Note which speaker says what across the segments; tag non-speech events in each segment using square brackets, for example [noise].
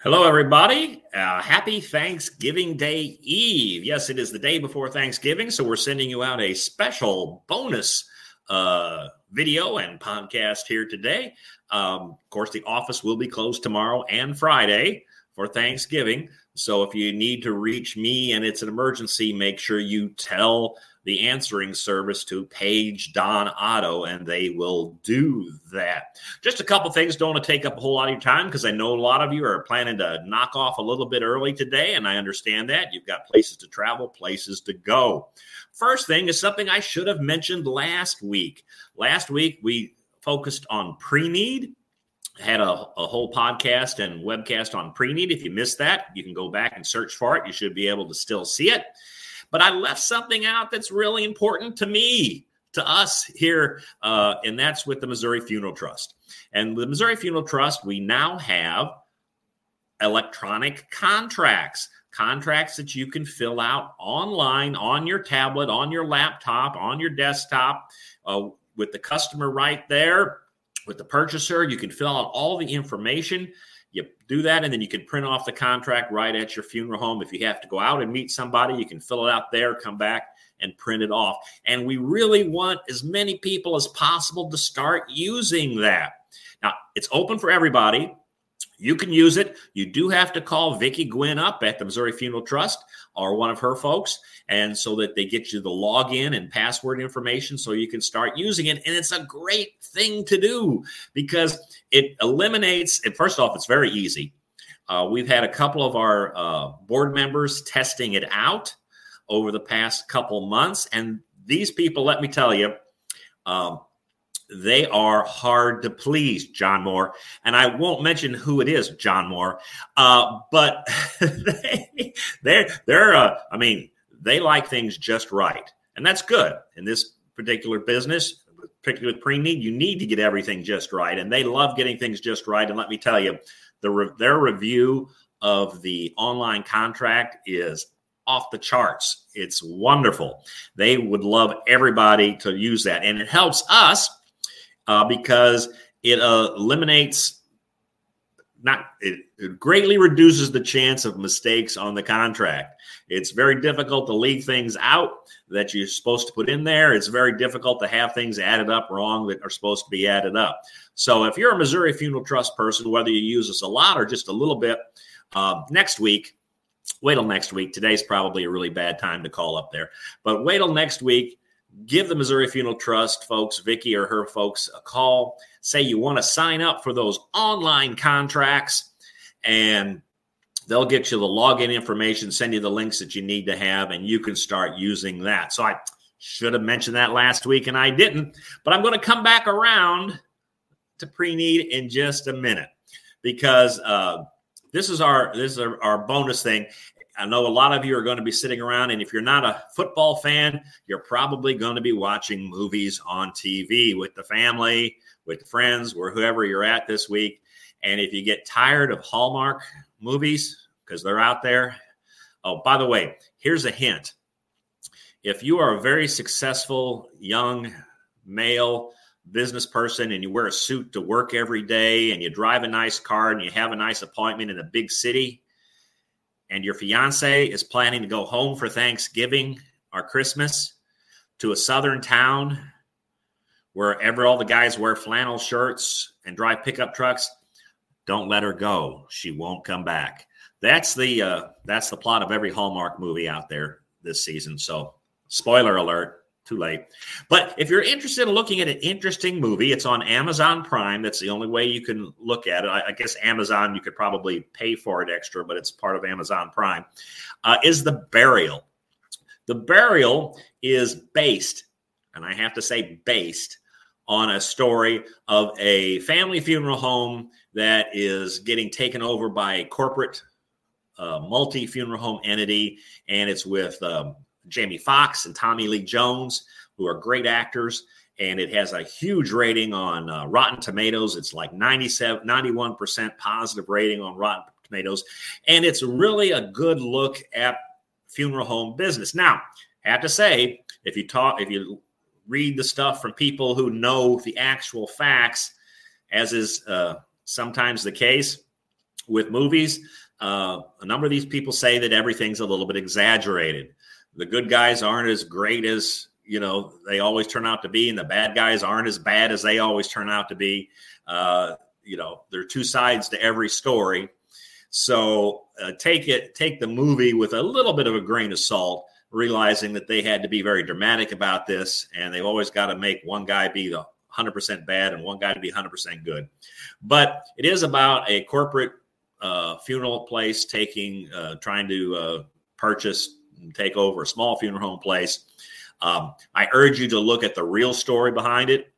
Speaker 1: Hello, everybody. Uh, happy Thanksgiving Day Eve. Yes, it is the day before Thanksgiving, so we're sending you out a special bonus uh, video and podcast here today. Um, of course, the office will be closed tomorrow and Friday for Thanksgiving. So if you need to reach me and it's an emergency, make sure you tell the answering service to page Don Otto, and they will do that. Just a couple things. Don't want to take up a whole lot of your time because I know a lot of you are planning to knock off a little bit early today, and I understand that. You've got places to travel, places to go. First thing is something I should have mentioned last week. Last week, we focused on pre need had a, a, whole podcast and webcast on pre-need. If you missed that, you can go back and search for it. You should be able to still see it. But I left something out that's really important to me, to us here, uh, and that's with the Missouri Funeral Trust. And the Missouri Funeral Trust, we now have electronic contracts contracts that you can fill out online on your tablet, on your laptop, on your desktop, uh, with the customer right there, with the purchaser. You can fill out all the information. You do that, and then you can print off the contract right at your funeral home. If you have to go out and meet somebody, you can fill it out there, come back and print it off. And we really want as many people as possible to start using that. Now, it's open for everybody. You can use it. You do have to call Vicki Gwynn up at the Missouri Funeral Trust or one of her folks, and so that they get you the login and password information so you can start using it. And it's a great thing to do because it eliminates. And first off, it's very easy. Uh, we've had a couple of our uh, board members testing it out over the past couple months, and these people, let me tell you, um, they are hard to please, John Moore. And I won't mention who it is, John Moore, uh, but [laughs] they, they're, they're uh, I mean, they like things just right. And that's good in this particular business, particularly with pre-need. You need to get everything just right. And they love getting things just right. And let me tell you, the re- their review of the online contract is off the charts. It's wonderful. They would love everybody to use that. And it helps us uh, because it uh, eliminates not it, it, greatly reduces the chance of mistakes on the contract. It's very difficult to leave things out that you're supposed to put in there. It's very difficult to have things added up wrong that are supposed to be added up. So if you're a Missouri Funeral Trust person, whether you use this a lot or just a little bit, uh, next week, wait till next week. Today's probably a really bad time to call up there, but wait till next week give the Missouri Funeral Trust folks, Vicki or her folks, a call. Say you want to sign up for those online contracts, and they'll get you the login information, send you the links that you need to have, and you can start using that. So I should have mentioned that last week, and I didn't. But I'm going to come back around to pre-need in just a minute because uh, this is our this is our, our bonus thing I know a lot of you are going to be sitting around, and if you're not a football fan, you're probably going to be watching movies on TV with the family, with friends, or whoever you're at this week. And if you get tired of Hallmark movies because they're out there, oh, by the way, here's a hint. If you are a very successful young male business person and you wear a suit to work every day and you drive a nice car and you have a nice appointment in a big city, and your fiance is planning to go home for Thanksgiving or Christmas to a southern town where ever all the guys wear flannel shirts and drive pickup trucks, don't let her go. She won't come back. That's the uh, that's the plot of every Hallmark movie out there this season. So, spoiler alert, too late. But if you're interested in looking at an interesting movie, it's on Amazon Prime. That's the only way you can look at it. I, I guess Amazon, you could probably pay for it extra, but it's part of Amazon Prime. Uh, is The Burial. The Burial is based, and I have to say based, on a story of a family funeral home that is getting taken over by a corporate uh, multi funeral home entity, and it's with um, Jamie Foxx and Tommy Lee Jones, who are great actors. And it has a huge rating on uh, Rotten Tomatoes. It's like 97, 91% positive rating on Rotten Tomatoes. And it's really a good look at funeral home business. Now, I have to say, if you talk, if you read the stuff from people who know the actual facts, as is uh, sometimes the case, with movies, uh, a number of these people say that everything's a little bit exaggerated. The good guys aren't as great as you know they always turn out to be, and the bad guys aren't as bad as they always turn out to be. Uh, you know, there are two sides to every story. So uh, take it, take the movie with a little bit of a grain of salt, realizing that they had to be very dramatic about this, and they've always got to make one guy be the 100% bad and one guy to be 100% good. But it is about a corporate uh, funeral place taking, uh, trying to uh, purchase take over a small funeral home place. Um, I urge you to look at the real story behind it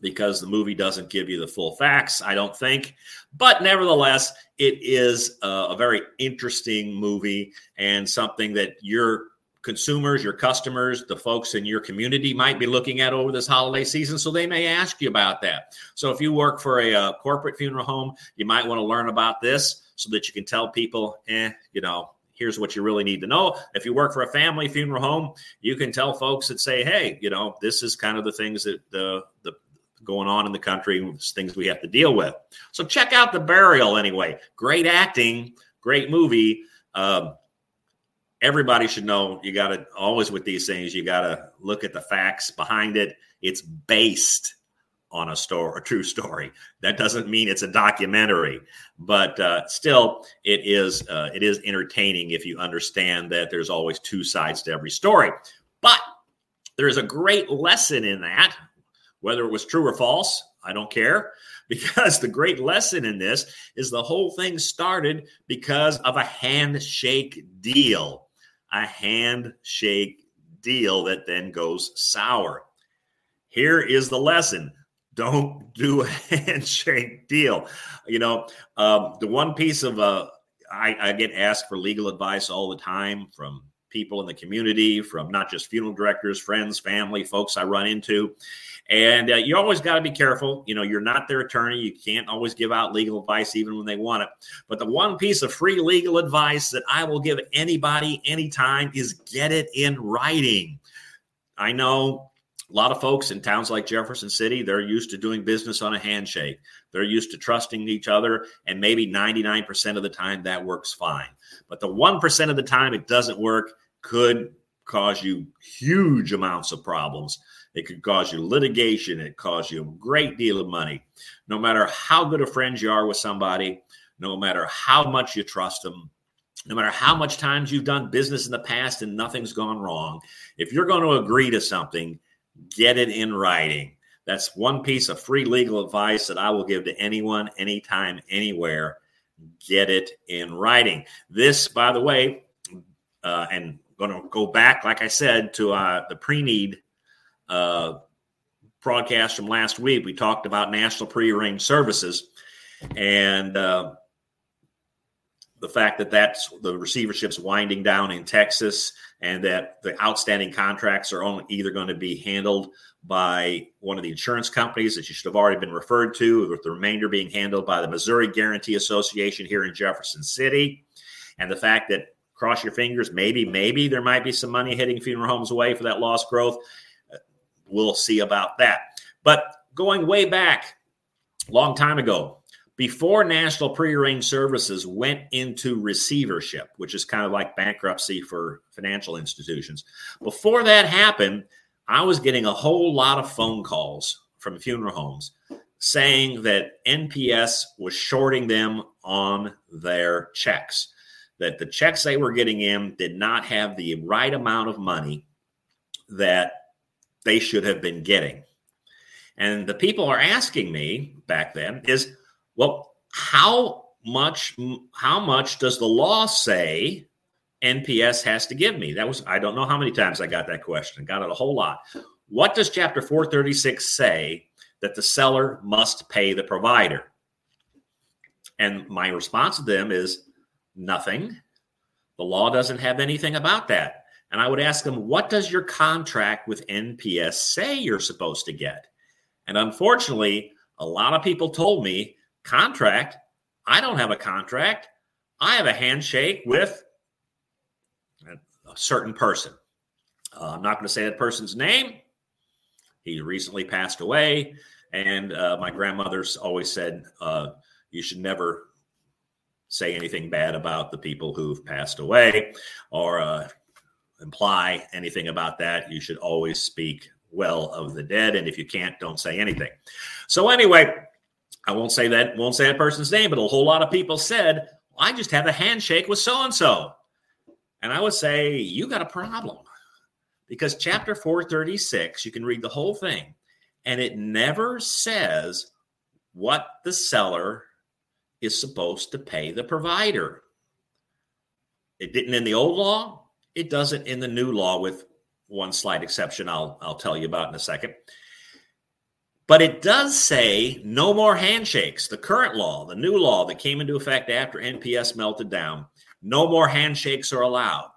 Speaker 1: because the movie doesn't give you the full facts, I don't think. But nevertheless, it is a, a very interesting movie and something that your consumers, your customers, the folks in your community might be looking at over this holiday season. So they may ask you about that. So if you work for a, a uh, corporate funeral home, you might want to learn about this so that you can tell people, eh, you know, here's what you really need to know. If you work for a family funeral home, you can tell folks that say, hey, you know, this is kind of the things that the the going on in the country, things we have to deal with. So check out the burial anyway. Great acting, great movie. Um, everybody should know you got to always with these things you got to look at the facts behind it it's based on a story a true story. That doesn't mean it's a documentary but uh, still it is uh, it is entertaining if you understand that there's always two sides to every story. But there's a great lesson in that whether it was true or false i don't care [laughs] because the great lesson in this is the whole thing started because of a handshake deal a handshake deal that then goes sour. Here is the lesson don't do a [laughs] handshake deal. You know, um, the one piece of uh, I, I get asked for legal advice all the time from people in the community, from not just funeral directors, friends, family, folks I run into. And uh, you always got to be careful. You know, you're not their attorney. You can't always give out legal advice even when they want it. But the one piece of free legal advice that I will give anybody anytime is get it in writing. I know a lot of folks in towns like Jefferson City, they're used to doing business on a handshake. They're used to trusting each other. And maybe 99% of the time that works fine. But the 1% of the time it doesn't work could cause you huge amounts of problems. It could cause you litigation. It cause you a great deal of money. No matter how good of friends you are with somebody, no matter how much you trust them, no matter how much times you've done business in the past and nothing's gone wrong, if you're going to agree to something, get it in writing. That's one piece of free legal advice that I will give to anyone, anytime, anywhere. Get it in writing. This, by the way, uh, and going to go back, like I said, to uh, the pre-need uh, broadcast from last week, we talked about national prearranged services and uh, the fact that that's the receivership's winding down in Texas and that the outstanding contracts are only either going to be handled by one of the insurance companies that you should have already been referred to, with the remainder being handled by the Missouri Guarantee Association here in Jefferson City. And the fact that cross your fingers, maybe, maybe there might be some money hitting funeral homes away for that lost growth we'll see about that. But going way back, long time ago, before National Prearranged Services went into receivership, which is kind of like bankruptcy for financial institutions, before that happened, I was getting a whole lot of phone calls from funeral homes saying that NPS was shorting them on their checks, that the checks they were getting in did not have the right amount of money that they should have been getting. And the people are asking me back then is, well, how much how much does the law say NPS has to give me? That was I don't know how many times I got that question. Got it a whole lot. What does chapter 436 say that the seller must pay the provider? And my response to them is nothing. The law doesn't have anything about that. And I would ask them, what does your contract with NPS say you're supposed to get? And unfortunately, a lot of people told me, contract, I don't have a contract. I have a handshake with a certain person. Uh, I'm not going to say that person's name. He recently passed away. And uh, my grandmother's always said, uh, you should never say anything bad about the people who've passed away or uh, imply anything about that. You should always speak well of the dead. And if you can't, don't say anything. So, anyway, I won't say that, won't say that person's name, but a whole lot of people said, I just have a handshake with so and so. And I would say, you got a problem because chapter 436, you can read the whole thing, and it never says what the seller is supposed to pay the provider. It didn't in the old law, it doesn't in the new law, with one slight exception I'll, I'll tell you about in a second. But it does say no more handshakes. The current law, the new law that came into effect after NPS melted down, no more handshakes are allowed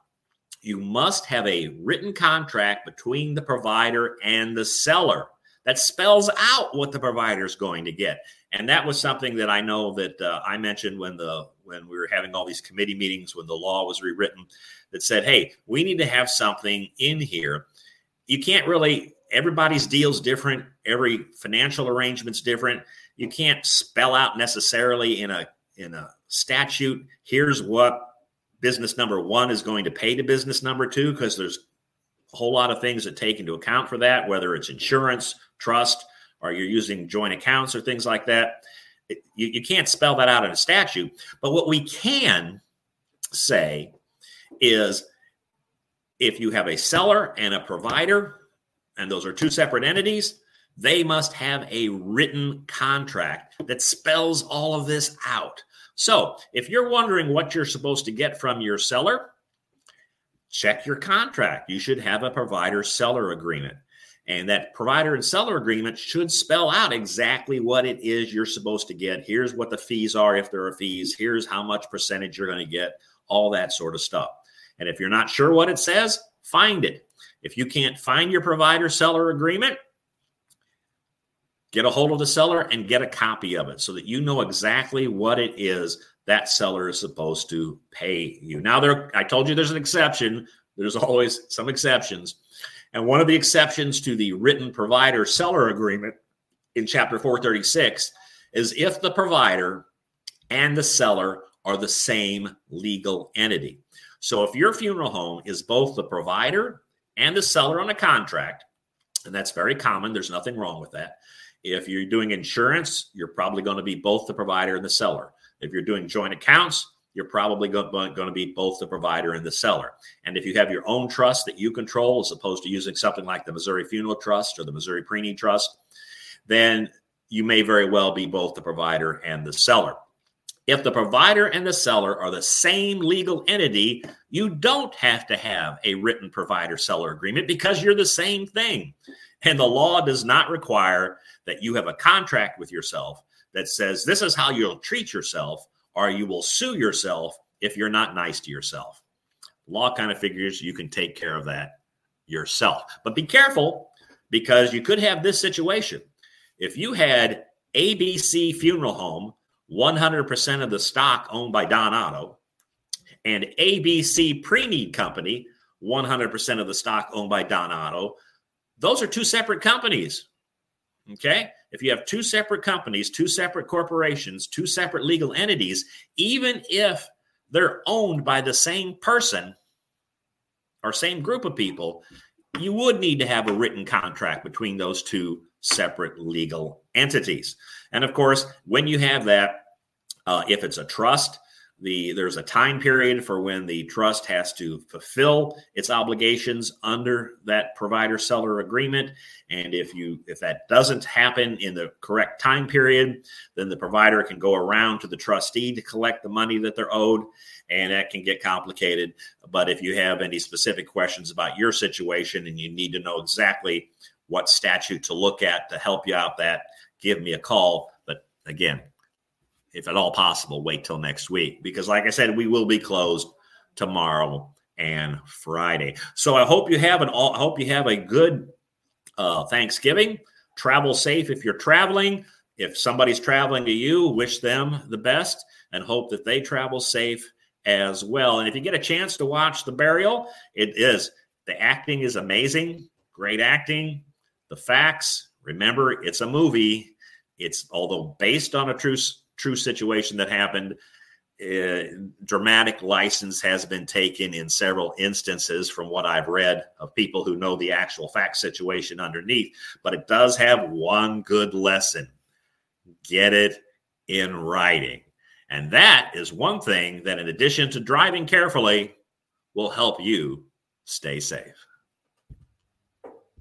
Speaker 1: you must have a written contract between the provider and the seller that spells out what the provider is going to get. And that was something that I know that uh, I mentioned when the when we were having all these committee meetings when the law was rewritten that said, "Hey, we need to have something in here. You can't really everybody's deal's different, every financial arrangement's different. You can't spell out necessarily in a in a statute, here's what business number one is going to pay to business number two because there's a whole lot of things that take into account for that, whether it's insurance, trust, or you're using joint accounts or things like that. It, you, you can't spell that out in a statute. But what we can say is if you have a seller and a provider, and those are two separate entities, they must have a written contract that spells all of this out. So if you're wondering what you're supposed to get from your seller, check your contract. You should have a provider seller agreement. And that provider and seller agreement should spell out exactly what it is you're supposed to get. Here's what the fees are if there are fees. Here's how much percentage you're going to get, all that sort of stuff. And if you're not sure what it says, find it. If you can't find your provider seller agreement, get a hold of the seller and get a copy of it so that you know exactly what it is that seller is supposed to pay you. Now there I told you there's an exception. There's always some exceptions. And one of the exceptions to the written provider seller agreement in chapter 436 is if the provider and the seller are the same legal entity. So if your funeral home is both the provider and the seller on a contract, and that's very common, there's nothing wrong with that. If you're doing insurance, you're probably going to be both the provider and the seller. If you're doing joint accounts, you're probably going to be both the provider and the seller. And if you have your own trust that you control, as opposed to using something like the Missouri Funeral Trust or the Missouri Preneed Trust, then you may very well be both the provider and the seller. If the provider and the seller are the same legal entity, you don't have to have a written provider seller agreement because you're the same thing. And the law does not require that you have a contract with yourself that says this is how you'll treat yourself, or you will sue yourself if you're not nice to yourself. Law kind of figures you can take care of that yourself. But be careful because you could have this situation. If you had ABC Funeral Home, 100% of the stock owned by Don Otto, and ABC Preneed Company, 100% of the stock owned by Don Otto, those are two separate companies. Okay. If you have two separate companies, two separate corporations, two separate legal entities, even if they're owned by the same person or same group of people, you would need to have a written contract between those two separate legal entities. And of course, when you have that, uh, if it's a trust, the there's a time period for when the trust has to fulfill its obligations under that provider seller agreement. And if you if that doesn't happen in the correct time period then the provider can go around to the trustee to collect the money that they're owed and that can get complicated. But if you have any specific questions about your situation and you need to know exactly what statute to look at to help you out that give me a call. But again if at all possible, wait till next week because, like I said, we will be closed tomorrow and Friday. So I hope you have an all. I hope you have a good uh, Thanksgiving. Travel safe if you're traveling. If somebody's traveling to you, wish them the best and hope that they travel safe as well. And if you get a chance to watch the burial, it is the acting is amazing, great acting. The facts, remember, it's a movie. It's although based on a true true situation that happened. uh, dramatic license has been taken in several instances from what I've read of people who know the actual fact situation underneath. But it does have one good lesson get it in writing. And that is one thing that, in addition to driving carefully, will help you stay safe.